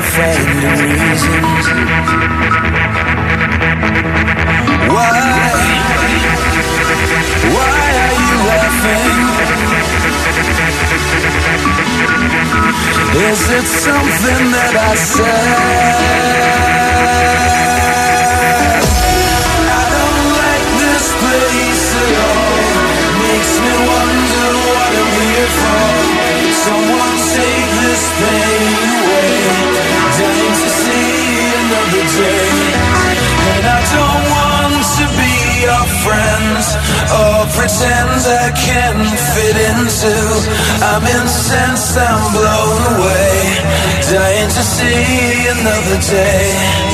afraid of reasons. Why? Why are you laughing? Is it something that I said? I don't like this place at all. Makes me wonder what I'm here for. pretend I can fit into. I'm incensed, I'm blown away. Dying to see another day.